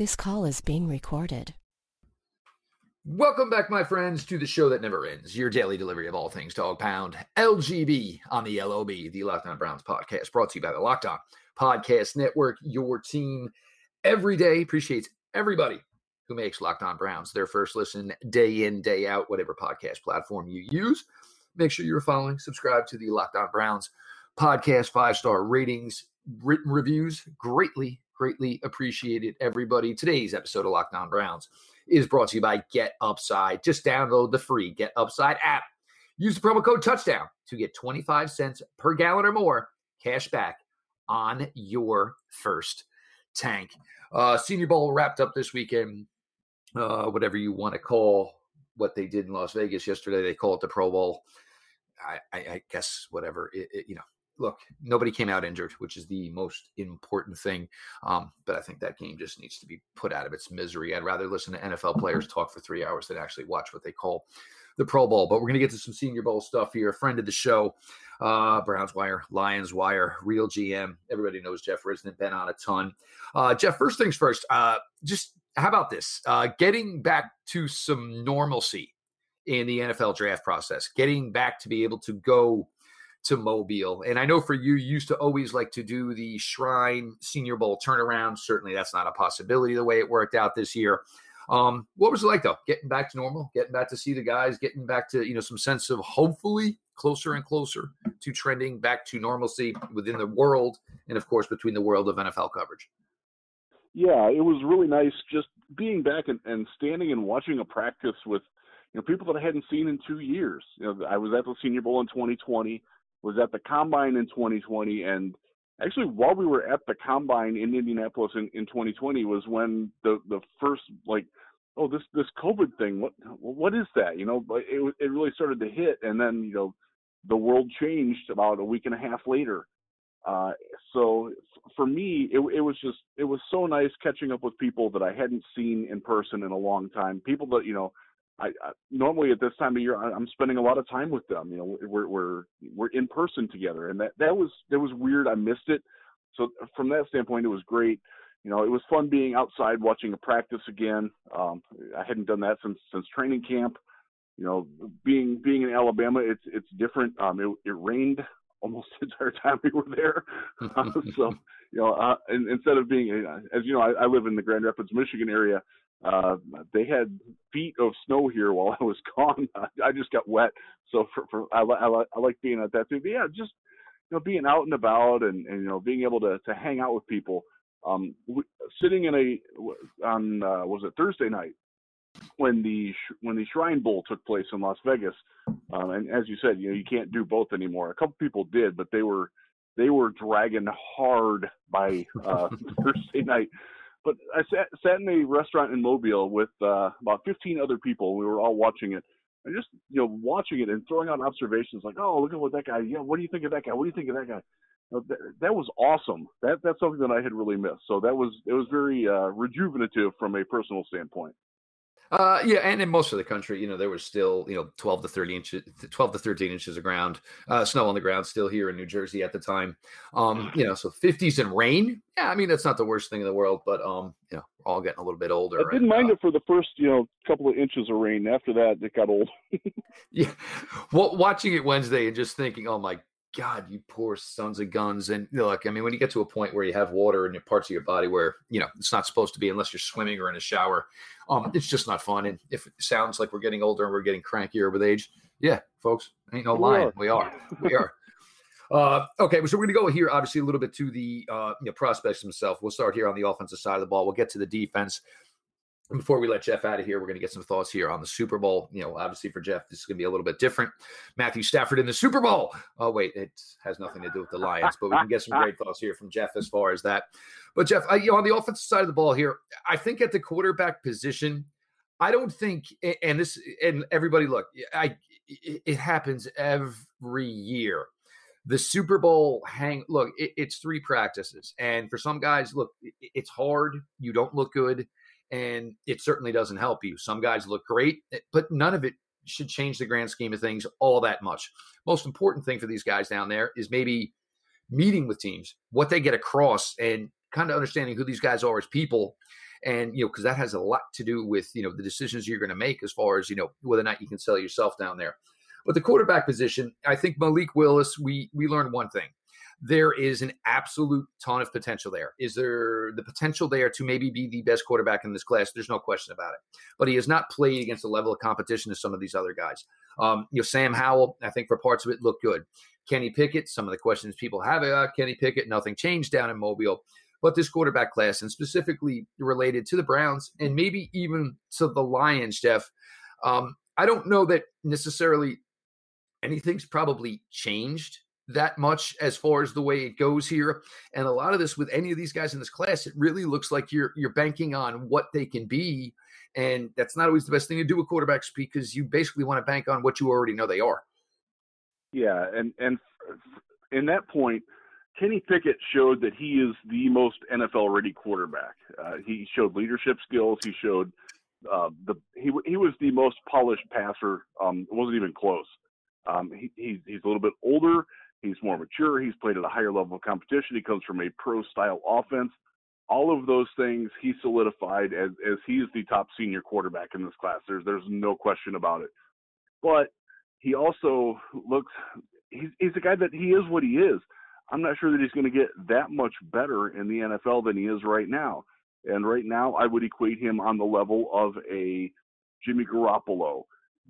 This call is being recorded. Welcome back, my friends, to the show that never ends. Your daily delivery of all things dog pound, LGB on the LOB, the Locked On Browns podcast, brought to you by the Locked On Podcast Network. Your team every day appreciates everybody who makes Locked On Browns their first listen day in, day out, whatever podcast platform you use. Make sure you're following, subscribe to the Locked On Browns podcast, five star ratings, written reviews, greatly, greatly appreciated, everybody. Today's episode of Locked On Browns is brought to you by Get Upside. Just download the free Get Upside app. Use the promo code touchdown to get 25 cents per gallon or more cash back on your first tank. Uh, Senior Bowl wrapped up this weekend. Uh, whatever you want to call what they did in Las Vegas yesterday, they call it the Pro Bowl. I, I, I guess whatever it, it, you know, look, nobody came out injured, which is the most important thing. Um, but I think that game just needs to be put out of its misery. I'd rather listen to NFL players talk for three hours than actually watch what they call the Pro Bowl. But we're going to get to some Senior Bowl stuff here. A friend of the show, uh, Browns Wire, Lions Wire, Real GM. Everybody knows Jeff Risdon, been on a ton. Uh, Jeff, first things first, uh, just how about this? Uh, getting back to some normalcy in the NFL draft process, getting back to be able to go to Mobile. And I know for you, you used to always like to do the Shrine Senior Bowl turnaround. Certainly, that's not a possibility the way it worked out this year. Um, what was it like though? Getting back to normal, getting back to see the guys, getting back to you know some sense of hopefully closer and closer to trending back to normalcy within the world, and of course between the world of NFL coverage. Yeah, it was really nice just being back and, and standing and watching a practice with you know people that I hadn't seen in two years. You know, I was at the Senior Bowl in 2020 was at the combine in 2020 and actually while we were at the combine in Indianapolis in, in 2020 was when the the first like oh this this COVID thing what what is that? You know it it really started to hit and then you know the world changed about a week and a half later. Uh, so for me it, it was just it was so nice catching up with people that I hadn't seen in person in a long time people that you know I, I, normally at this time of year I'm spending a lot of time with them. You know, we're we're we're in person together, and that that was that was weird. I missed it. So from that standpoint, it was great. You know, it was fun being outside watching a practice again. Um, I hadn't done that since since training camp. You know, being being in Alabama, it's it's different. Um, it, it rained almost the entire time we were there. Uh, so you know, uh, and, instead of being, as you know, I, I live in the Grand Rapids, Michigan area. Uh, they had feet of snow here while I was gone. I just got wet. So for, for I, I, I like being at that too. But yeah, just you know, being out and about and, and you know, being able to to hang out with people. Um, we, sitting in a on uh, was it Thursday night when the when the Shrine Bowl took place in Las Vegas. Um, and as you said, you know, you can't do both anymore. A couple people did, but they were they were dragging hard by uh, Thursday night but I sat, sat in a restaurant in Mobile with uh, about 15 other people. We were all watching it, and just you know watching it and throwing out observations like, "Oh, look at what that guy. Yeah, what do you think of that guy? What do you think of that guy?" That, that was awesome. That that's something that I had really missed. So that was it was very uh, rejuvenative from a personal standpoint. Uh, yeah, and in most of the country, you know, there was still, you know, 12 to 30 inches, 12 to 13 inches of ground, uh, snow on the ground still here in New Jersey at the time. Um, you know, so 50s and rain. Yeah, I mean, that's not the worst thing in the world, but, um, you know, we're all getting a little bit older. I didn't and, mind uh, it for the first, you know, couple of inches of rain. After that, it got old. yeah. Well, watching it Wednesday and just thinking, oh my God, you poor sons of guns. And look, I mean, when you get to a point where you have water in your parts of your body where, you know, it's not supposed to be unless you're swimming or in a shower, um, it's just not fun. And if it sounds like we're getting older and we're getting crankier with age, yeah, folks, ain't no lying. We are. We are. Uh, okay, so we're going to go here, obviously, a little bit to the uh, you know, prospects themselves. We'll start here on the offensive side of the ball. We'll get to the defense before we let Jeff out of here, we're going to get some thoughts here on the Super Bowl. You know, obviously for Jeff, this is going to be a little bit different. Matthew Stafford in the Super Bowl. Oh, wait, it has nothing to do with the Lions, but we can get some great thoughts here from Jeff as far as that. But Jeff, I, you know, on the offensive side of the ball here, I think at the quarterback position, I don't think, and this, and everybody, look, I, it happens every year. The Super Bowl hang. Look, it, it's three practices, and for some guys, look, it, it's hard. You don't look good and it certainly doesn't help you. Some guys look great, eh, but none of it should change the grand scheme of things all that much. Most important thing for these guys down there is maybe meeting with teams, what they get across, and kind of understanding who these guys are as people. and you know because that has a lot to do with you know the decisions you're going to make as far as you know whether or not you can sell yourself down there. But the quarterback position, I think Malik Willis, we we learned one thing. There is an absolute ton of potential there. Is there the potential there to maybe be the best quarterback in this class? There's no question about it. But he has not played against the level of competition as some of these other guys. Um, you know, Sam Howell, I think for parts of it looked good. Kenny Pickett, some of the questions people have about Kenny Pickett, nothing changed down in Mobile. But this quarterback class, and specifically related to the Browns and maybe even to the Lions, Jeff, um, I don't know that necessarily anything's probably changed that much as far as the way it goes here. And a lot of this with any of these guys in this class, it really looks like you're you're banking on what they can be. And that's not always the best thing to do with quarterbacks because you basically want to bank on what you already know they are. Yeah, and and in that point, Kenny Pickett showed that he is the most NFL ready quarterback. Uh, he showed leadership skills. He showed uh, the he he was the most polished passer. Um, it wasn't even close. Um, he, he's he's a little bit older. He's more mature. He's played at a higher level of competition. He comes from a pro style offense. All of those things he solidified as as he's the top senior quarterback in this class. There's there's no question about it. But he also looks he's he's a guy that he is what he is. I'm not sure that he's going to get that much better in the NFL than he is right now. And right now, I would equate him on the level of a Jimmy Garoppolo,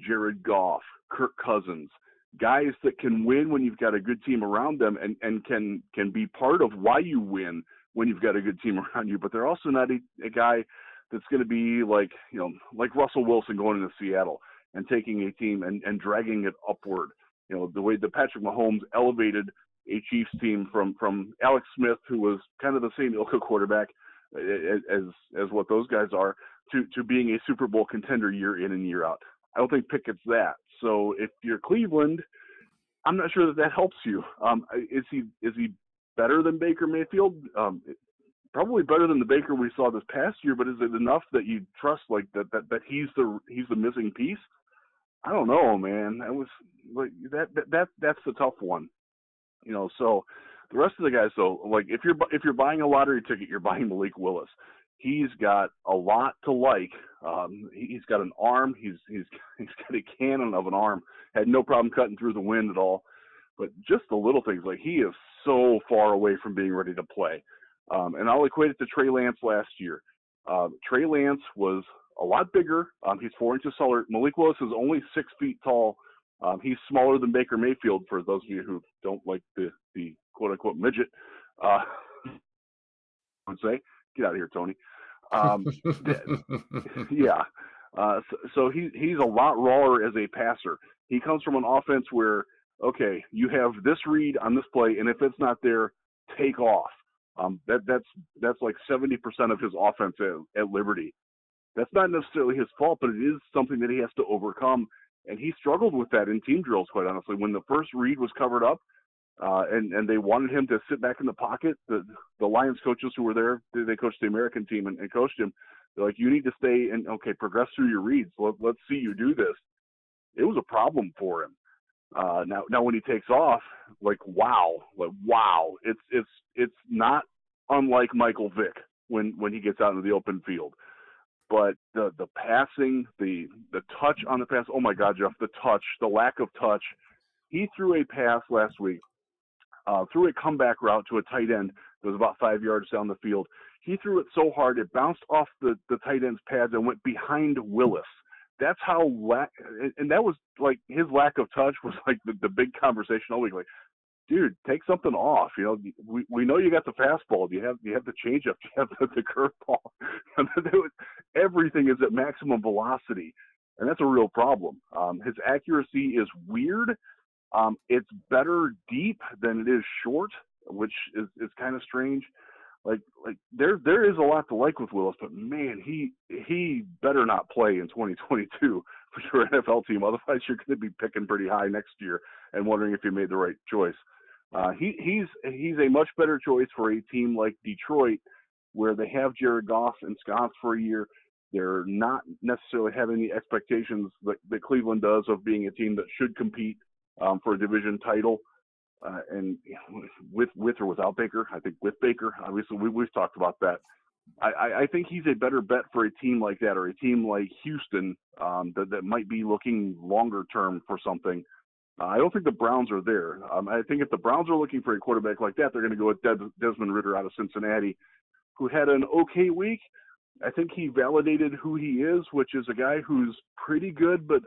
Jared Goff, Kirk Cousins, guys that can win when you've got a good team around them and, and can can be part of why you win when you've got a good team around you. But they're also not a, a guy that's going to be like you know like Russell Wilson going into Seattle and taking a team and, and dragging it upward. You know the way that Patrick Mahomes elevated a Chiefs team from from Alex Smith, who was kind of the same ilk of quarterback eh, eh, as as what those guys are, to to being a Super Bowl contender year in and year out. I don't think Pickett's that. So if you're Cleveland, I'm not sure that that helps you. Um, is he is he better than Baker Mayfield? Um, probably better than the Baker we saw this past year. But is it enough that you trust like that that, that he's the he's the missing piece? I don't know, man. That was like that that, that that's the tough one. You know, so the rest of the guys though, like if you're if you're buying a lottery ticket, you're buying Malik Willis he's got a lot to like. Um, he's got an arm. He's he's he's got a cannon of an arm. Had no problem cutting through the wind at all. But just the little things like he is so far away from being ready to play. Um, and I'll equate it to Trey Lance last year. Uh, Trey Lance was a lot bigger. Um, he's four inches taller. Malik Willis is only six feet tall. Um, he's smaller than Baker Mayfield. For those of you who don't like the the quote unquote midget, uh, I would say get out of here, Tony. Um, yeah. Uh, so, so he he's a lot rawer as a passer. He comes from an offense where okay, you have this read on this play, and if it's not there, take off. Um, that that's that's like 70% of his offense at, at Liberty. That's not necessarily his fault, but it is something that he has to overcome. And he struggled with that in team drills, quite honestly. When the first read was covered up, uh, and and they wanted him to sit back in the pocket. The the Lions coaches who were there, they, coached the American team and, and coached him. They're like, you need to stay and okay, progress through your reads. Let, let's see you do this. It was a problem for him. Uh, now now when he takes off, like wow, like wow, it's it's it's not unlike Michael Vick when when he gets out into the open field. But the the passing, the the touch on the pass, oh my God, Jeff, the touch, the lack of touch. He threw a pass last week uh, threw a comeback route to a tight end that was about five yards down the field. He threw it so hard it bounced off the, the tight end's pads and went behind Willis. That's how lack, and that was like his lack of touch was like the, the big conversation all week. Like, dude, take something off. You know, we we know you got the fastball. Do you have you have the changeup? Do you have the, the curveball? Everything is at maximum velocity, and that's a real problem. Um, his accuracy is weird um, it's better deep than it is short, which is, is kind of strange. Like like there there is a lot to like with Willis, but man, he he better not play in 2022 for your NFL team. Otherwise, you're going to be picking pretty high next year and wondering if you made the right choice. Uh, he he's he's a much better choice for a team like Detroit, where they have Jared Goff and Scott for a year. They're not necessarily having the expectations that, that Cleveland does of being a team that should compete um, for a division title. Uh, and with with or without Baker, I think with Baker, obviously we, we've talked about that. I, I think he's a better bet for a team like that or a team like Houston um, that, that might be looking longer term for something. Uh, I don't think the Browns are there. Um, I think if the Browns are looking for a quarterback like that, they're going to go with Des- Desmond Ridder out of Cincinnati, who had an okay week. I think he validated who he is, which is a guy who's pretty good, but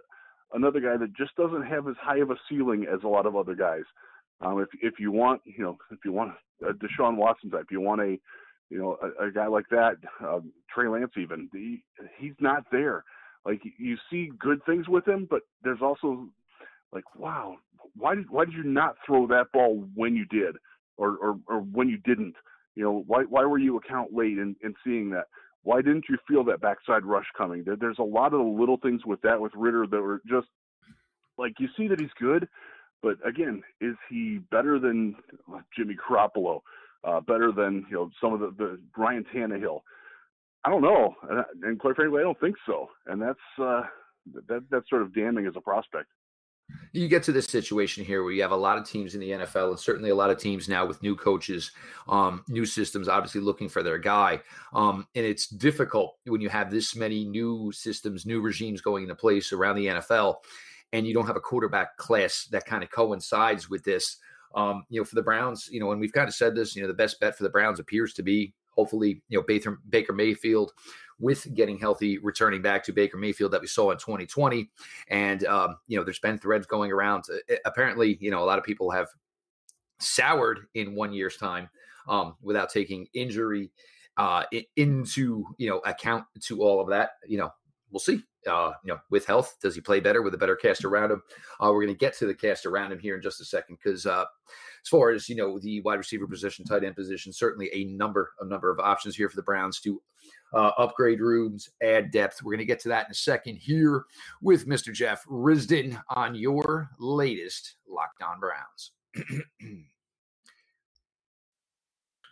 another guy that just doesn't have as high of a ceiling as a lot of other guys. Um, if if you want, you know, if you want a Deshaun Watson type, you want a, you know, a, a guy like that, um, Trey Lance even, he, he's not there. Like you see good things with him, but there's also like, wow, why did why did you not throw that ball when you did, or or, or when you didn't? You know, why why were you account late in, in seeing that? Why didn't you feel that backside rush coming? There, there's a lot of the little things with that with Ridder that were just like you see that he's good, but again, is he better than Jimmy Garoppolo? Uh, better than you know some of the, the Ryan Tannehill? I don't know, and, and quite frankly, I don't think so. And that's uh, that that's sort of damning as a prospect you get to this situation here where you have a lot of teams in the NFL and certainly a lot of teams now with new coaches, um, new systems, obviously looking for their guy. Um, and it's difficult when you have this many new systems, new regimes going into place around the NFL, and you don't have a quarterback class that kind of coincides with this. Um, you know, for the Browns, you know, and we've kind of said this, you know, the best bet for the Browns appears to be hopefully, you know, Baker, Baker Mayfield with getting healthy, returning back to Baker Mayfield that we saw in 2020. And, um, you know, there's been threads going around. Apparently, you know, a lot of people have soured in one year's time um, without taking injury uh, into, you know, account to all of that. You know, we'll see. Uh, you know, with health, does he play better with a better cast around him? Uh, we're going to get to the cast around him here in just a second because uh, as far as you know, the wide receiver position, tight end position, certainly a number, a number of options here for the Browns to uh, upgrade rooms, add depth. We're going to get to that in a second here with Mr. Jeff Risdon on your latest Locked On Browns.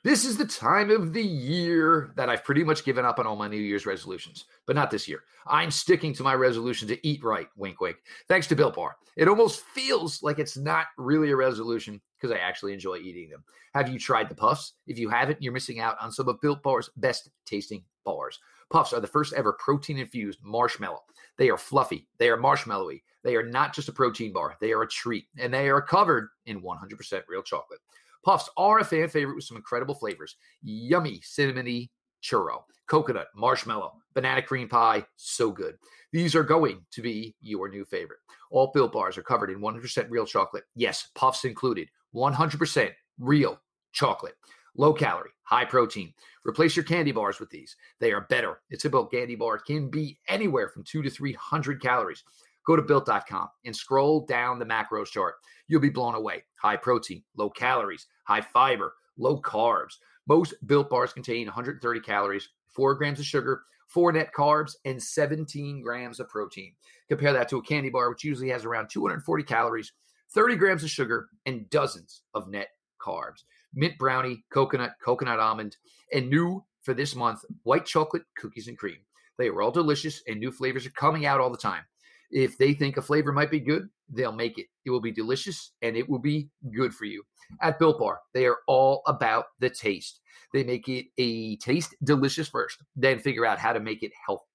This is the time of the year that I've pretty much given up on all my New Year's resolutions, but not this year. I'm sticking to my resolution to eat right, wink, wink, thanks to Built Bar. It almost feels like it's not really a resolution because I actually enjoy eating them. Have you tried the Puffs? If you haven't, you're missing out on some of Built Bar's best tasting bars. Puffs are the first ever protein infused marshmallow. They are fluffy, they are marshmallowy. They are not just a protein bar, they are a treat, and they are covered in 100% real chocolate. Puffs are a fan favorite with some incredible flavors yummy cinnamony churro, coconut, marshmallow, banana cream pie. So good. These are going to be your new favorite. All built bars are covered in 100% real chocolate. Yes, puffs included. 100% real chocolate. Low calorie, high protein. Replace your candy bars with these. They are better. It's a built candy bar. can be anywhere from two to 300 calories. Go to built.com and scroll down the macros chart. You'll be blown away. High protein, low calories, high fiber, low carbs. Most built bars contain 130 calories, four grams of sugar, four net carbs, and 17 grams of protein. Compare that to a candy bar, which usually has around 240 calories, 30 grams of sugar, and dozens of net carbs. Mint brownie, coconut, coconut almond, and new for this month, white chocolate cookies and cream. They are all delicious, and new flavors are coming out all the time. If they think a flavor might be good, they'll make it. It will be delicious and it will be good for you. At Built Bar, they are all about the taste. They make it a taste delicious first, then figure out how to make it healthy.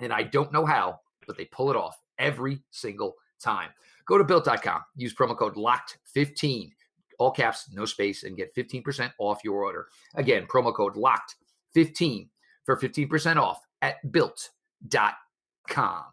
And I don't know how, but they pull it off every single time. Go to built.com, use promo code LOCKED15, all caps, no space, and get 15% off your order. Again, promo code LOCKED15 for 15% off at built.com.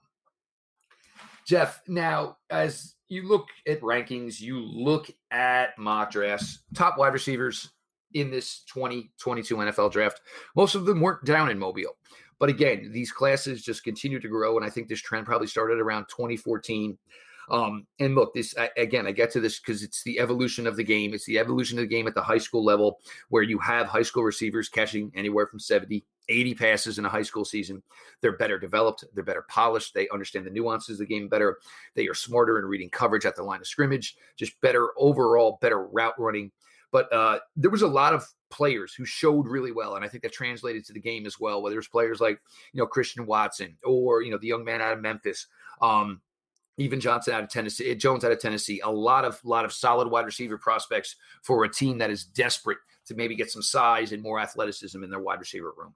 Jeff, now as you look at rankings, you look at mock drafts, top wide receivers in this 2022 NFL draft, most of them weren't down in Mobile. But again, these classes just continue to grow. And I think this trend probably started around 2014. Um, and look, this I, again, I get to this because it's the evolution of the game. It's the evolution of the game at the high school level where you have high school receivers catching anywhere from 70 80 passes in a high school season. They're better developed, they're better polished, they understand the nuances of the game better. They are smarter in reading coverage at the line of scrimmage, just better overall, better route running. But uh, there was a lot of players who showed really well, and I think that translated to the game as well. Whether it's players like you know Christian Watson or you know the young man out of Memphis, um, even Johnson out of Tennessee, Jones out of Tennessee, a lot of lot of solid wide receiver prospects for a team that is desperate to maybe get some size and more athleticism in their wide receiver room.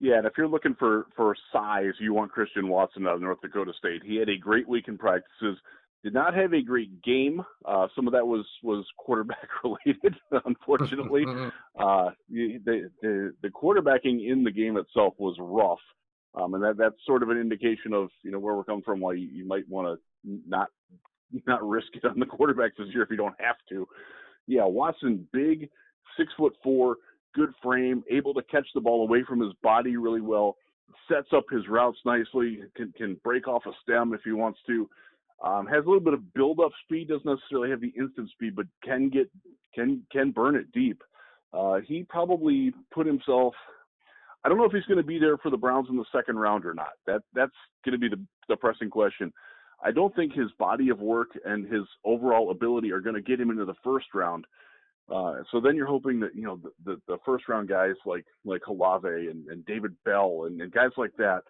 Yeah, and if you're looking for for size, you want Christian Watson out of North Dakota State. He had a great week in practices. Did not have a great game. Uh, some of that was was quarterback related, unfortunately. uh, the, the the quarterbacking in the game itself was rough, um, and that that's sort of an indication of you know where we're coming from. Why you, you might want to not not risk it on the quarterbacks this year if you don't have to. Yeah, Watson, big, six foot four, good frame, able to catch the ball away from his body really well, sets up his routes nicely, can can break off a stem if he wants to. Um, has a little bit of build up speed, doesn't necessarily have the instant speed, but can get can can burn it deep. Uh, he probably put himself. I don't know if he's going to be there for the Browns in the second round or not. That that's going to be the, the pressing question. I don't think his body of work and his overall ability are going to get him into the first round. Uh, so then you're hoping that you know the, the, the first round guys like like Olave and, and David Bell and, and guys like that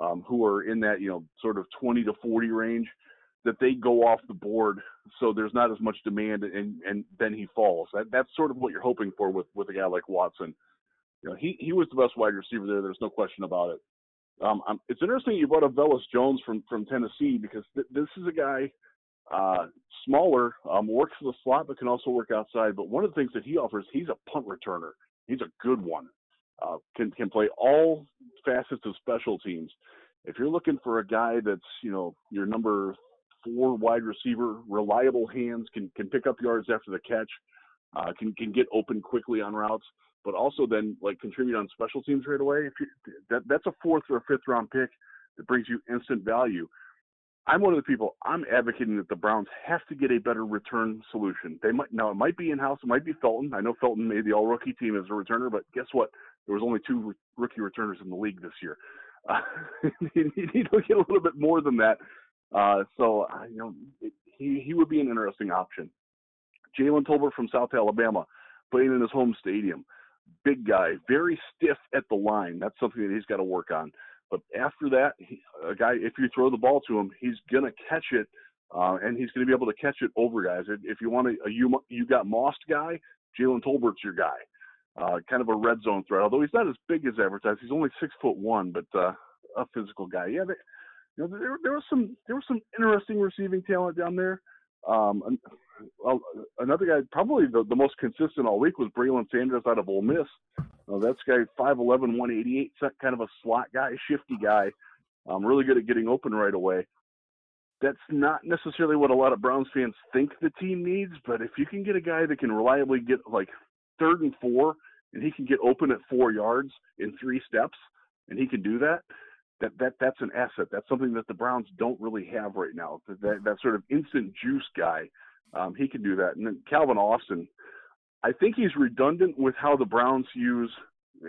um, who are in that you know sort of 20 to 40 range that they go off the board so there's not as much demand and and then he falls. That, that's sort of what you're hoping for with with a guy like Watson. You know he he was the best wide receiver there. There's no question about it. Um, it's interesting you brought up Velus Jones from from Tennessee because th- this is a guy uh, smaller, um, works in the slot, but can also work outside. But one of the things that he offers, he's a punt returner. He's a good one. Uh, can can play all facets of special teams. If you're looking for a guy that's you know your number four wide receiver, reliable hands, can can pick up yards after the catch, uh, can can get open quickly on routes, but also then like contribute on special teams right away. If you, that that's a fourth or a fifth round pick that brings you instant value. I'm one of the people. I'm advocating that the Browns have to get a better return solution. They might now it might be in house, it might be Felton. I know Felton made the All Rookie team as a returner, but guess what? There was only two rookie returners in the league this year. Uh, you need to get a little bit more than that. Uh, so you know it, he he would be an interesting option. Jalen Tolbert from South Alabama, playing in his home stadium, big guy, very stiff at the line. That's something that he's got to work on. But after that, he, a guy, if you throw the ball to him, he's gonna catch it, uh, and he's gonna be able to catch it over guys. If you want a, a you you got Mossed guy, Jalen Tolbert's your guy. Uh, kind of a red zone threat. Although he's not as big as advertised, he's only six foot one, but uh, a physical guy. Yeah, they, you know, there, there was some there was some interesting receiving talent down there. Um, another guy, probably the, the most consistent all week was Braylon Sanders out of Ole Miss. Uh, that's guy 5'11", 188, kind of a slot guy, shifty guy, um, really good at getting open right away. That's not necessarily what a lot of Browns fans think the team needs, but if you can get a guy that can reliably get like third and four, and he can get open at four yards in three steps, and he can do that, that that that's an asset. That's something that the Browns don't really have right now. That that, sort of instant juice guy, um, he can do that. And then Calvin Austin, I think he's redundant with how the Browns use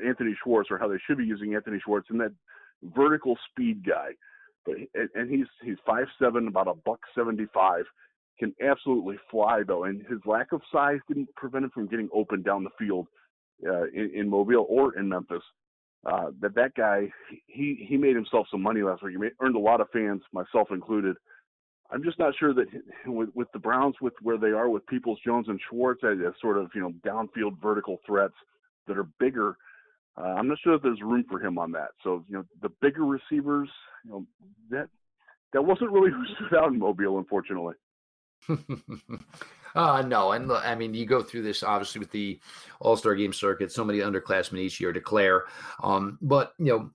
Anthony Schwartz or how they should be using Anthony Schwartz and that vertical speed guy. But and he's he's five seven, about a buck seventy five, can absolutely fly though, and his lack of size didn't prevent him from getting open down the field uh, in, in Mobile or in Memphis uh, that that guy he he made himself some money last week. He made, earned a lot of fans, myself included. I'm just not sure that with, with the Browns, with where they are with Peoples Jones and Schwartz as, sort of you know downfield vertical threats that are bigger. Uh, I'm not sure that there's room for him on that. So you know the bigger receivers, you know that that wasn't really who stood out in Mobile, unfortunately. uh, no, and I mean, you go through this obviously with the All Star Game circuit. So many underclassmen each year declare, um, but you know,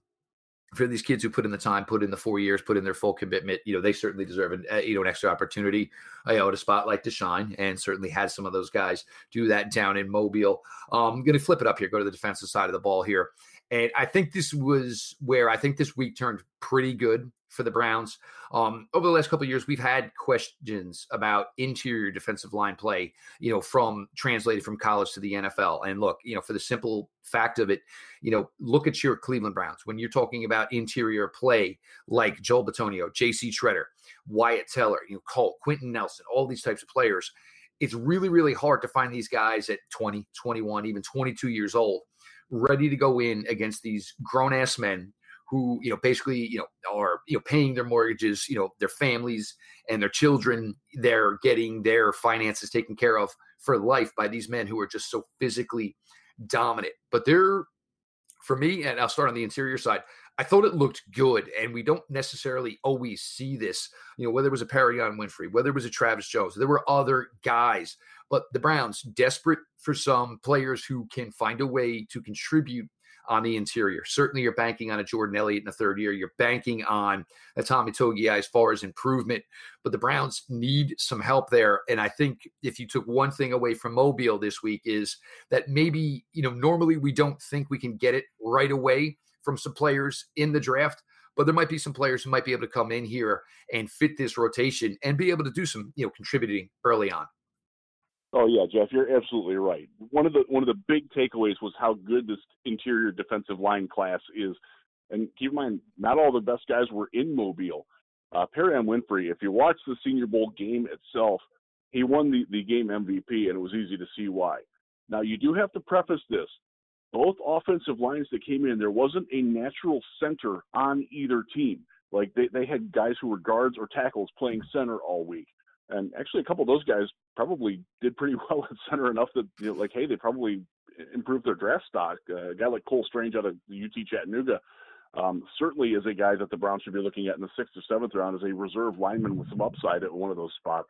for these kids who put in the time, put in the four years, put in their full commitment, you know, they certainly deserve an you know an extra opportunity, you know, at a spotlight to shine, and certainly had some of those guys do that down in Mobile. Um, I'm going to flip it up here, go to the defensive side of the ball here, and I think this was where I think this week turned pretty good for the Browns. Um, over the last couple years, we've had questions about interior defensive line play, you know, from translated from college to the NFL. And look, you know, for the simple fact of it, you know, look at your Cleveland Browns when you're talking about interior play like Joel Bitonio, J.C. Tretter, Wyatt Teller, you know, Colt, Quenton Nelson, all these types of players. It's really, really hard to find these guys at 20, 21, even 22 years old, ready to go in against these grown ass men who you know basically you know are you know paying their mortgages you know their families and their children they're getting their finances taken care of for life by these men who are just so physically dominant but they're for me, and I'll start on the interior side. I thought it looked good, and we don't necessarily always see this. You know, whether it was a Perrion Winfrey, whether it was a Travis Jones, there were other guys, but the Browns desperate for some players who can find a way to contribute on the interior. Certainly, you're banking on a Jordan Elliott in the third year. You're banking on a Tommy Togiai as far as improvement, but the Browns need some help there. And I think if you took one thing away from Mobile this week is that maybe you know normally we don't think we can get it right away from some players in the draft. But there might be some players who might be able to come in here and fit this rotation and be able to do some, you know, contributing early on. Oh yeah, Jeff, you're absolutely right. One of the one of the big takeaways was how good this interior defensive line class is. And keep in mind, not all the best guys were in Mobile. Uh, M. Winfrey, if you watch the Senior Bowl game itself, he won the, the game MVP, and it was easy to see why. Now, you do have to preface this. Both offensive lines that came in, there wasn't a natural center on either team. Like they, they had guys who were guards or tackles playing center all week. And actually, a couple of those guys probably did pretty well at center enough that, you know, like, hey, they probably improved their draft stock. Uh, a guy like Cole Strange out of UT Chattanooga um, certainly is a guy that the Browns should be looking at in the sixth or seventh round as a reserve lineman with some upside at one of those spots.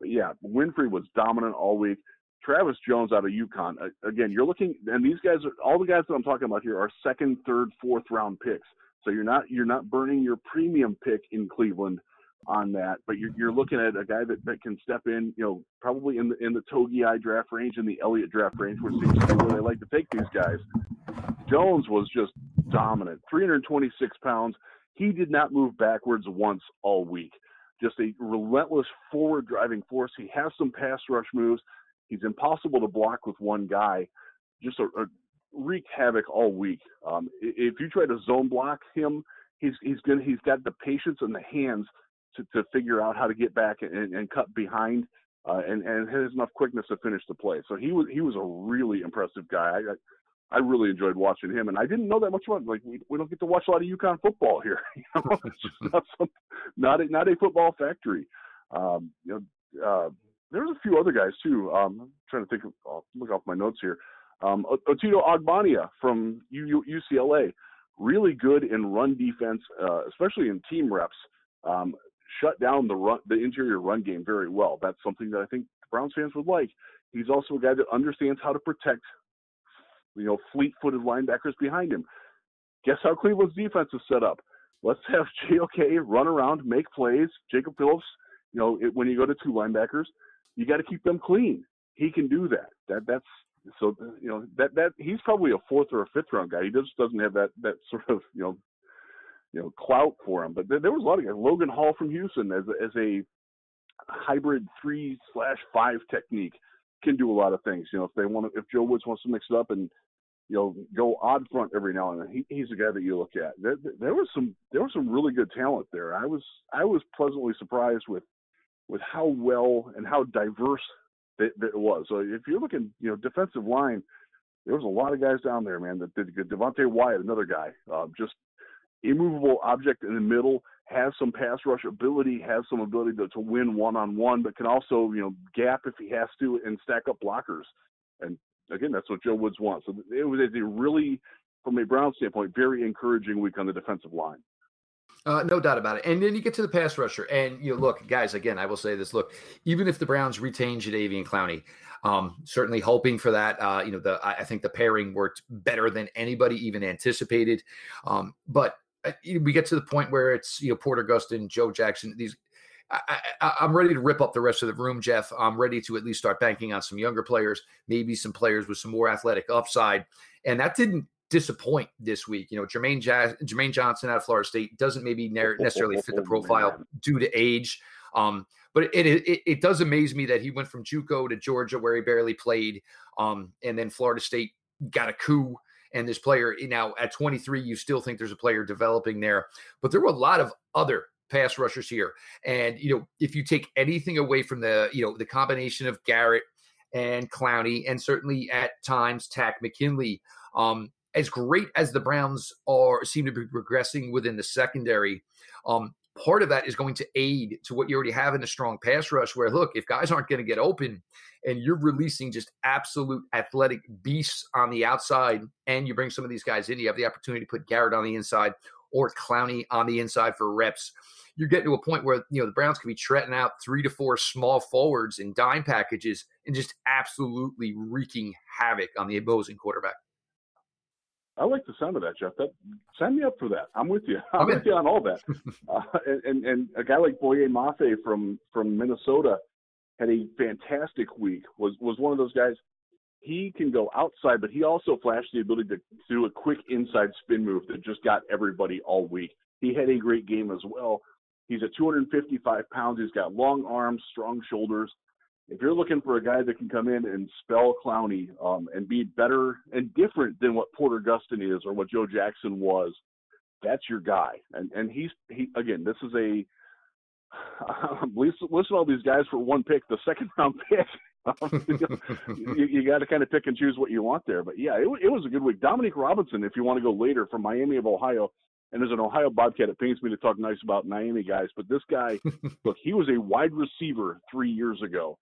But yeah, Winfrey was dominant all week. Travis Jones out of UConn. Again, you're looking, and these guys are all the guys that I'm talking about here are second, third, fourth round picks. So you're not you're not burning your premium pick in Cleveland on that, but you're, you're looking at a guy that, that can step in, you know, probably in the in the Togiai draft range and the Elliott draft range, which seems to be where they like to take these guys. Jones was just dominant, 326 pounds. He did not move backwards once all week. Just a relentless forward driving force. He has some pass rush moves. He's impossible to block with one guy. Just a, a wreaked havoc all week. Um, if you try to zone block him, he's he's gonna he's got the patience and the hands to, to figure out how to get back and, and cut behind, uh, and and has enough quickness to finish the play. So he was he was a really impressive guy. I, I really enjoyed watching him, and I didn't know that much about him. Like we, we don't get to watch a lot of UConn football here. You know, it's just not some, not a, not a football factory. Um, you know, uh, there's a few other guys too. Um, I'm trying to think. Of, I'll look off my notes here. Um, Otito Ogbonnia from UCLA, really good in run defense, uh, especially in team reps. Um, shut down the run, the interior run game very well. That's something that I think Browns fans would like. He's also a guy that understands how to protect, you know, fleet-footed linebackers behind him. Guess how Cleveland's defense is set up? Let's have JOK run around, make plays. Jacob Phillips, you know, it, when you go to two linebackers, you got to keep them clean. He can do that. That that's so you know that that he's probably a fourth or a fifth round guy. He just doesn't have that that sort of you know you know clout for him. But there, there was a lot of guys. Logan Hall from Houston as a, as a hybrid three slash five technique can do a lot of things. You know, if they want to, if Joe Woods wants to mix it up and you know go odd front every now and then, he, he's a guy that you look at. There, there was some there was some really good talent there. I was I was pleasantly surprised with with how well and how diverse that it was. So if you're looking, you know, defensive line, there was a lot of guys down there, man, that did good. Devonte Wyatt, another guy, uh, just immovable object in the middle, has some pass rush ability, has some ability to, to win one on one, but can also, you know, gap if he has to and stack up blockers. And again, that's what Joe Woods wants. So it was a really, from a Brown standpoint, very encouraging week on the defensive line. Uh, no doubt about it. And then you get to the pass rusher, and you know, look, guys. Again, I will say this: look, even if the Browns retain Jadeveon Clowney, um, certainly hoping for that. Uh, you know, the I think the pairing worked better than anybody even anticipated. Um, but uh, we get to the point where it's you know Porter Gustin, Joe Jackson. These, I, am ready to rip up the rest of the room, Jeff. I'm ready to at least start banking on some younger players, maybe some players with some more athletic upside. And that didn't disappoint this week. You know, Jermaine, J- Jermaine Johnson out of Florida State doesn't maybe necessarily fit the profile due to age. Um, but it, it, it does amaze me that he went from JUCO to Georgia, where he barely played, um, and then Florida State got a coup. And this player now at 23, you still think there's a player developing there, but there were a lot of other pass rushers here. And you know, if you take anything away from the you know the combination of Garrett and Clowney, and certainly at times Takk McKinley, um, as great as the Browns are seem to be progressing within the secondary, um, part of that is going to aid to what you already have in a strong pass rush. Where look, if guys aren't going to get open, and you're releasing just absolute athletic beasts on the outside, and you bring some of these guys in, you have the opportunity to put Garrett on the inside or Clowney on the inside for reps. You're getting to a point where you know the Browns could be treading out three to four small forwards in dime packages and just absolutely wreaking havoc on the opposing quarterback. I like the sound of that, Jeff. That sign me up for that. I'm with you. I'm with you on all that. Uh, and and a guy like Boye Mafe from from Minnesota had a fantastic week. Was was one of those guys. He can go outside, but he also flashed the ability to do a quick inside spin move that just got everybody all week. He had a great game as well. He's at 255 pounds. He's got long arms, strong shoulders. If you're looking for a guy that can come in and spell Clowney um, and be better and different than what Porter Gustin is or what Joe Jackson was, that's your guy. And and he's he again. This is a listen, listen to all these guys for one pick, the second round pick. you, you got to kind of pick and choose what you want there. But yeah, it, it was a good week. Dominique Robinson, if you want to go later from Miami of Ohio, and as an Ohio Bobcat, it pains me to talk nice about Miami guys, but this guy, look, he was a wide receiver three years ago,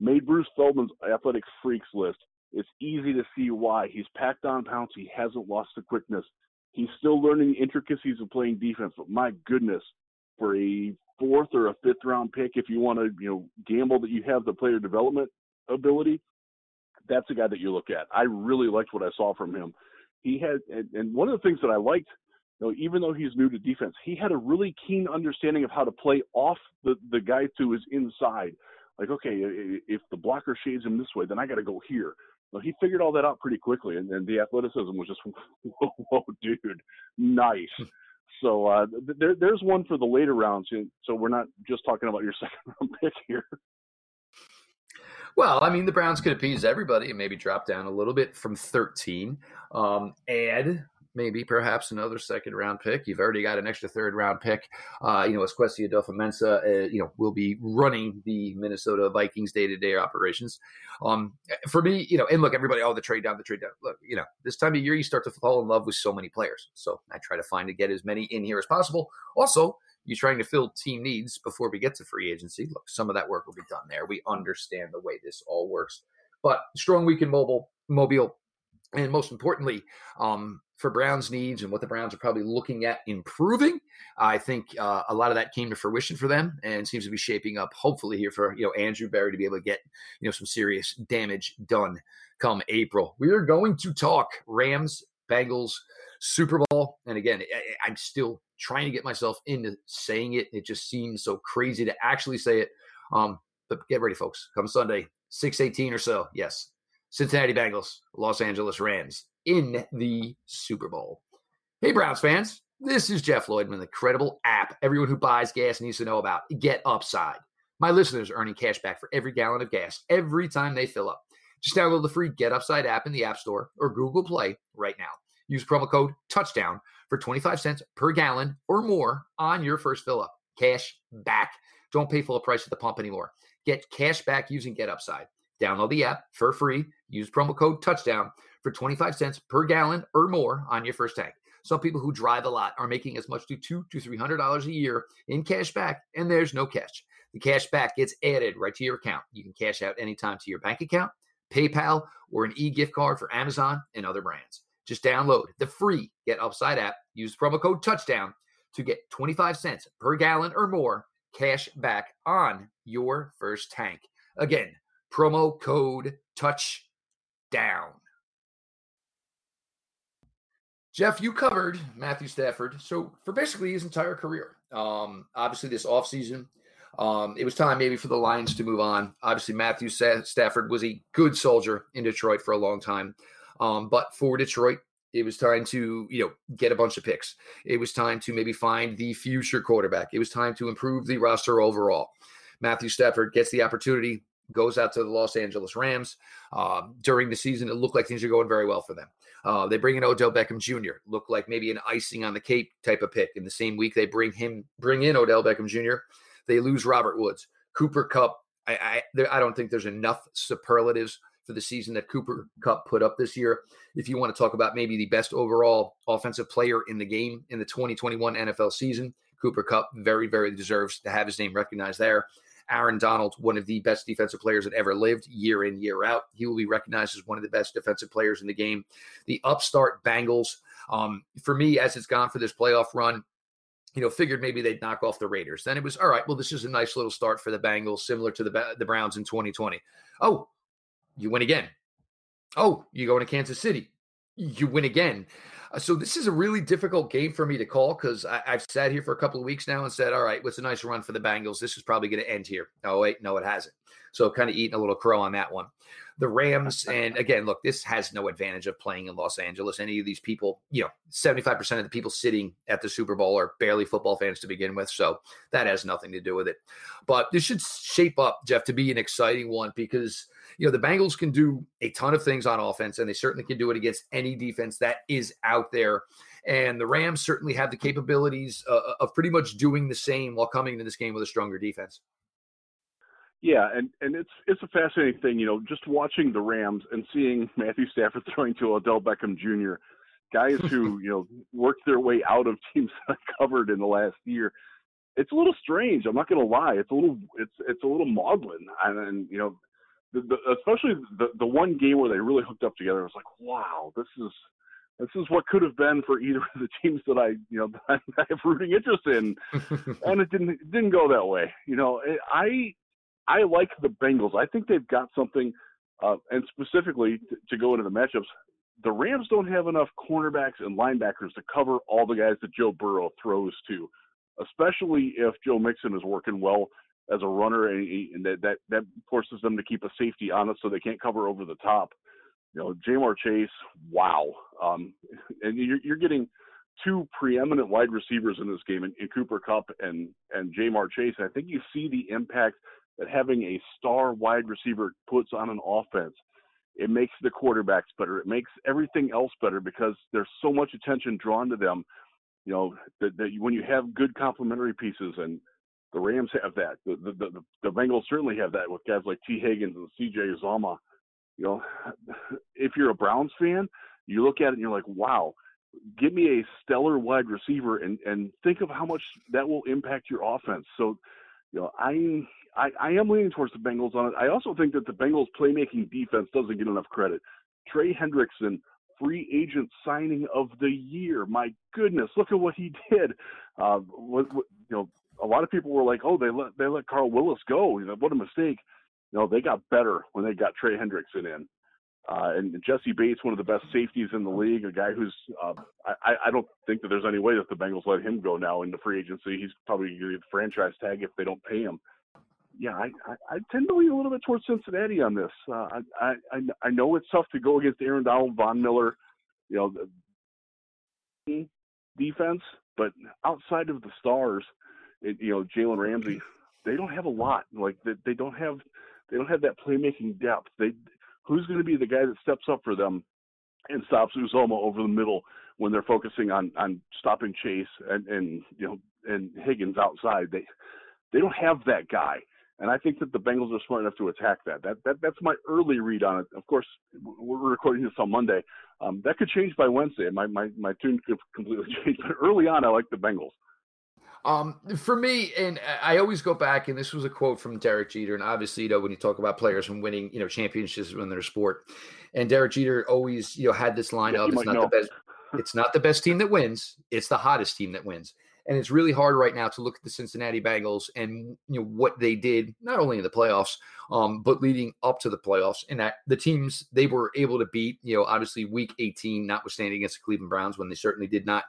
made Bruce Feldman's athletic freaks list. It's easy to see why. He's packed on pounds. He hasn't lost the quickness. He's still learning the intricacies of playing defense, but my goodness, for a fourth or a fifth round pick if you want to, you know, gamble that you have the player development ability, that's a guy that you look at. I really liked what I saw from him. He had, and, and one of the things that I liked, you know, even though he's new to defense, he had a really keen understanding of how to play off the the guy to his inside. Like, okay, if the blocker shades him this way, then I got to go here. Well, he figured all that out pretty quickly, and, and the athleticism was just, whoa, whoa dude, nice. So uh, there, there's one for the later rounds. So we're not just talking about your second round pick here. Well, I mean, the Browns could appease everybody and maybe drop down a little bit from 13. Um, add maybe perhaps another second round pick. You've already got an extra third round pick. Uh, you know, Kwesi Adofo-Mensah, uh, you know, will be running the Minnesota Vikings day to day operations. Um, for me, you know, and look, everybody, oh, the trade down, the trade down. Look, you know, this time of year, you start to fall in love with so many players. So I try to find to get as many in here as possible. Also, you're trying to fill team needs before we get to free agency. Look, some of that work will be done there. We understand the way this all works. But strong week in mobile, mobile, and most importantly, um, for Browns needs and what the Browns are probably looking at improving. I think uh, a lot of that came to fruition for them and seems to be shaping up. Hopefully, here for you know Andrew Berry to be able to get you know some serious damage done come April. We are going to talk Rams, Bengals, Super Bowl, and again, I, I'm still trying to get myself into saying it. It just seems so crazy to actually say it. Um, but get ready, folks. Come Sunday, six eighteen or so. Yes, Cincinnati Bengals, Los Angeles Rams in the Super Bowl. Hey, Browns fans, this is Jeff Lloyd from the credible app everyone who buys gas needs to know about. Get Upside. My listeners are earning cash back for every gallon of gas every time they fill up. Just download the free Get Upside app in the App Store or Google Play right now. Use promo code TOUCHDOWN for 25 cents per gallon or more on your first fill up. Cash back. Don't pay full price at the pump anymore. Get cash back using Get Upside. Download the app for free. Use promo code touchdown for 25 cents per gallon or more on your first tank. Some people who drive a lot are making as much as two to three hundred dollars a year in cash back, and there's no catch. The cash back gets added right to your account. You can cash out anytime to your bank account, PayPal, or an e-gift card for Amazon and other brands. Just download the free Get Upside app. Use promo code Touchdown to get 25 cents per gallon or more cash back on your first tank. Again, promo code touchdown. Jeff, you covered Matthew Stafford. So for basically his entire career, um, obviously this offseason, um, it was time maybe for the Lions to move on. Obviously, Matthew Stafford was a good soldier in Detroit for a long time. Um, but for Detroit, it was time to, you know, get a bunch of picks. It was time to maybe find the future quarterback. It was time to improve the roster overall. Matthew Stafford gets the opportunity goes out to the Los Angeles Rams. Uh, during the season, it looked like things are going very well for them. Uh, they bring in Odell Beckham Jr. Look like maybe an icing on the cake type of pick. In the same week, they bring him bring in Odell Beckham Jr. They lose Robert Woods, Cooper Kupp. I I, there, I don't think there's enough superlatives for the season that Cooper Kupp put up this year. If you want to talk about maybe the best overall offensive player in the game in the 2021 NFL season, Cooper Kupp very, very deserves to have his name recognized there. Aaron Donald, one of the best defensive players that ever lived year in, year out. He will be recognized as one of the best defensive players in the game. The upstart Bengals, um, for me, as it's gone for this playoff run, you know, figured maybe they'd knock off the Raiders. Then it was all right. Well, this is a nice little start for the Bengals, similar to the the Browns in 2020. Oh, you win again. Oh, you go into Kansas City, you win again. Uh, so this is a really difficult game for me to call because I've sat here for a couple of weeks now and said, all right, what's a nice run for the Bengals? This is probably going to end here. Oh wait, no, it hasn't. So kind of eating a little crow on that one. The Rams, and again, look, this has no advantage of playing in Los Angeles. Any of these people, you know, 75% of the people sitting at the Super Bowl are barely football fans to begin with. So that has nothing to do with it. But this should shape up, Jeff, to be an exciting one because, you know, the Bengals can do a ton of things on offense, and they certainly can do it against any defense that is out there. And the Rams certainly have the capabilities uh, of pretty much doing the same while coming into this game with a stronger defense. Yeah, and and it's it's a fascinating thing, you know, just watching the Rams and seeing Matthew Stafford throwing to Odell Beckham Jr., guys who you know worked their way out of teams that I covered in the last year. It's a little strange. I'm not going to lie. It's a little it's it's a little maudlin, and, and you know, the, the, especially the the one game where they really hooked up together. I was like, wow, this is this is what could have been for either of the teams that I, you know, that I have rooting interest in, and it didn't it didn't go that way. You know, I I like the Bengals. I think they've got something, uh, and specifically to, to go into the matchups, the Rams don't have enough cornerbacks and linebackers to cover all the guys that Joe Burrow throws to, especially if Joe Mixon is working well as a runner, and, and that, that that forces them to keep a safety on it so they can't cover over the top. You know, Ja'Marr Chase, wow, um, and you're, you're getting two preeminent wide receivers in this game in, in Cooper Kupp and and Ja'Marr Chase. And I think you see the impact that having a star wide receiver puts on an offense. It makes the quarterbacks better. It makes everything else better because there's so much attention drawn to them. You know that, that when you have good complementary pieces, and the Rams have that. The, the the, the Bengals certainly have that with guys like Tee Higgins and C.J. Uzomah. You know, if you're a Browns fan, you look at it and you're like, wow, give me a stellar wide receiver and and think of how much that will impact your offense. So, you know, I'm I, I am leaning towards the Bengals on it. I also think that the Bengals playmaking defense doesn't get enough credit. Trey Hendrickson, free agent signing of the year. My goodness, look at what he did. Uh, what, what, you know, a lot of people were like, "Oh, they let they let Carl Willis go. You know, what a mistake." You know, they got better when they got Trey Hendrickson in. Uh, and Jessie Bates, one of the best safeties in the league, a guy who's uh, I, I don't think that there's any way that the Bengals let him go now into free agency. He's probably going to get the franchise tag if they don't pay him yeah, I, I, I, tend to lean a little bit towards Cincinnati on this. Uh, I, I I know it's tough to go against Aaron Donald, Von Miller, you know, the defense, but outside of the stars, it, you know, Jalen Ramsey, they don't have a lot. Like they, they don't have they don't have that playmaking depth. They who's going to be the guy that steps up for them and stops Uzomah over the middle when they're focusing on on stopping Chase and and you know and Higgins outside. They they don't have that guy. And I think that the Bengals are smart enough to attack that. That, that that's my early read on it. Of course, we're recording this on Monday. Um, that could change by Wednesday. My, my my tune could completely change. But early on, I like the Bengals. Um, for me, and I always go back, and this was a quote from Derek Jeter, and obviously, you know, when you talk about players and winning, you know, championships in their sport, and Derek Jeter always, you know, had this line of, "It's not know. the best, it's not the best team that wins, it's the hottest team that wins." And it's really hard right now to look at the Cincinnati Bengals and you know what they did not only in the playoffs, um, but leading up to the playoffs. And that the teams they were able to beat, you know, obviously Week 18, notwithstanding against the Cleveland Browns when they certainly did not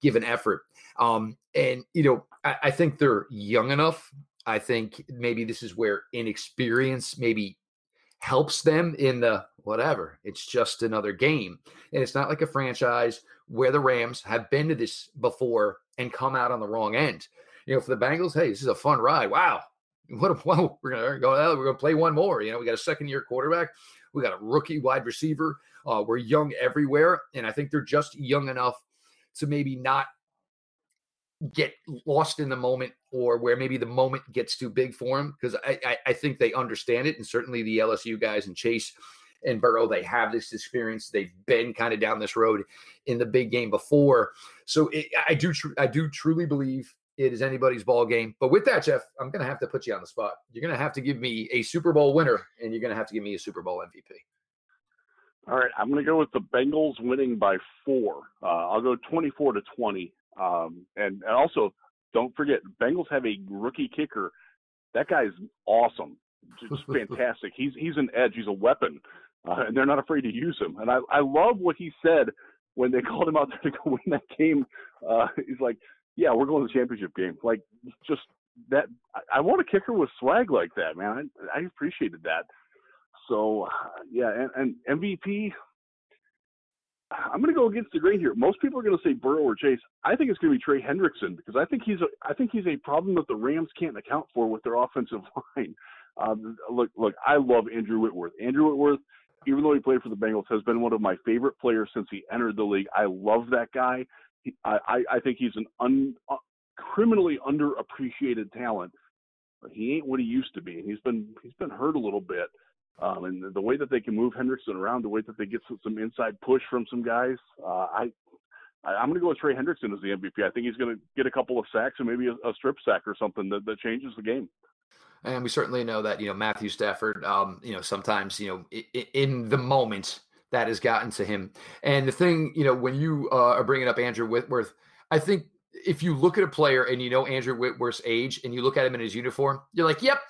give an effort. Um, and you know, I, I think they're young enough. I think maybe this is where inexperience maybe helps them in the whatever. It's just another game. And it's not like a franchise where the Rams have been to this before and come out on the wrong end. You know, for the Bengals, hey, this is a fun ride. Wow. What a, we're gonna go out, we're gonna play one more. You know, we got a second year quarterback, we got a rookie wide receiver. Uh, we're young everywhere, and I think they're just young enough to maybe not get lost in the moment or where maybe the moment gets too big for them because I, I, I, think they understand it and certainly the LSU guys and Chase and Burrow they have this experience they've been kind of down this road in the big game before so it, I do tr- I do truly believe it is anybody's ball game. But with that, Jeff, I'm to have to put you on the spot. You're to have to give me a Super Bowl winner, and you're to have to give me a Super Bowl MVP. All right, I'm going to go with the Bengals winning by four. Uh, I'll go 24 to 20. Um, and, and also, don't forget, Bengals have a rookie kicker. That guy's awesome, just fantastic. he's he's an edge. He's a weapon, uh, and they're not afraid to use him. And I I love what he said when they called him out there to go win that game. Uh, he's like, "Yeah, we're going to the championship game." Like, just that. I, I want a kicker with swag like that, man. I, I appreciated that. So, yeah, and, and MVP. I'm going to go against the grain here. Most people are going to say Burrow or Chase. I think it's going to be Trey Hendrickson because I think he's a I think he's a problem that the Rams can't account for with their offensive line. Um, look, look, I love Andrew Whitworth. Andrew Whitworth, even though he played for the Bengals, has been one of my favorite players since he entered the league. I love that guy. He, I, I think he's an un, uh, criminally underappreciated talent, but he ain't what he used to be, and he's been he's been hurt a little bit. Um, and the way that they can move Hendrickson around, the way that they get some, some inside push from some guys, uh, I, I am going to go with Trey Hendrickson as the MVP. I think he's going to get a couple of sacks and maybe a, a strip sack or something that, that changes the game. And we certainly know that you know Matthew Stafford. Um, you know sometimes you know in, in the moment that has gotten to him. And the thing you know when you uh, are bringing up Andrew Whitworth, I think if you look at a player and you know Andrew Whitworth's age and you look at him in his uniform, you're like, yep,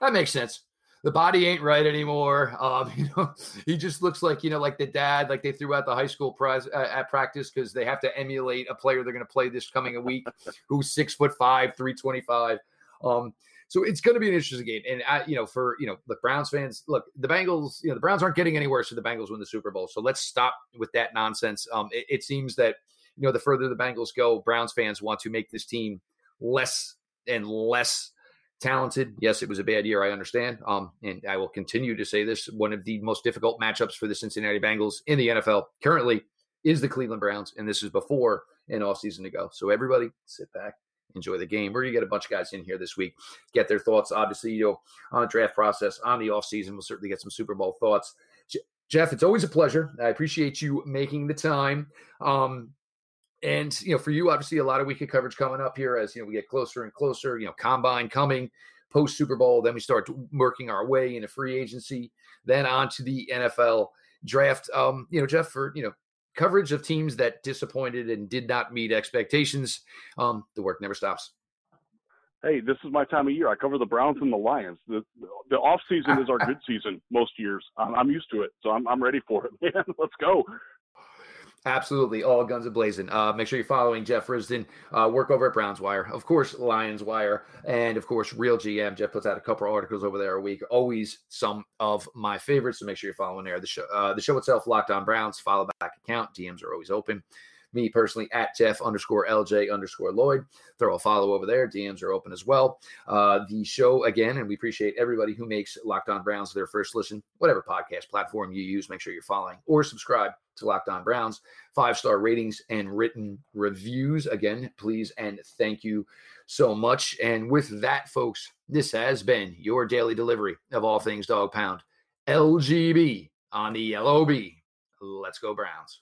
that makes sense the body ain't right anymore. Um, you know, he just looks like you know, like the dad, like they threw out the high school prize uh, at practice because they have to emulate a player they're going to play this coming a week who's six foot five, three twenty five. Um, so it's going to be an interesting game, and I, you know, for you know, the Browns fans, look, the Bengals, you know, the Browns aren't getting anywhere, so the Bengals win the Super Bowl. So let's stop with that nonsense. Um, it, it seems that you know, the further the Bengals go, Browns fans want to make this team less and less talented. Yes, it was a bad year. I understand. Um, and I will continue to say this: one of the most difficult matchups for the Cincinnati Bengals in the NFL currently is the Cleveland Browns, and this is before an off season to go. So everybody, sit back, enjoy the game. We're gonna get a bunch of guys in here this week, get their thoughts. Obviously, you know, on the draft process, on the off season, we'll certainly get some Super Bowl thoughts. Jeff, it's always a pleasure. I appreciate you making the time. Um, and you know, for you, obviously, a lot of weekend coverage coming up here as you know we get closer and closer. You know, combine coming, post Super Bowl, then we start working our way into free agency, then on to the NFL draft. Um, you know, Jeff, for you know coverage of teams that disappointed and did not meet expectations, um, the work never stops. Hey, this is my time of year. I cover the Browns and the Lions. The the off season is our good season most years. I'm, I'm used to it, so I'm I'm ready for it, man. Let's go. Absolutely, all guns a blazing. Uh, make sure you're following Jeff Risdon. Uh, work over at Browns Wire, of course, Lions Wire, and of course, Real GM. Jeff puts out a couple articles over there a week. Always some of my favorites. So make sure you're following there. The show, uh, the show itself, Locked On Browns. Follow back account. DMs are always open. Me personally at Jeff underscore LJ underscore Lloyd. Throw a follow over there. DMs are open as well. Uh, the show again, and we appreciate everybody who makes Locked On Browns their first listen. Whatever podcast platform you use, make sure you're following or subscribe to Locked On Browns. Five star ratings and written reviews. Again, please and thank you so much. And with that, folks, this has been your daily delivery of all things Dog Pound. LGB on the LOB. Let's go, Browns.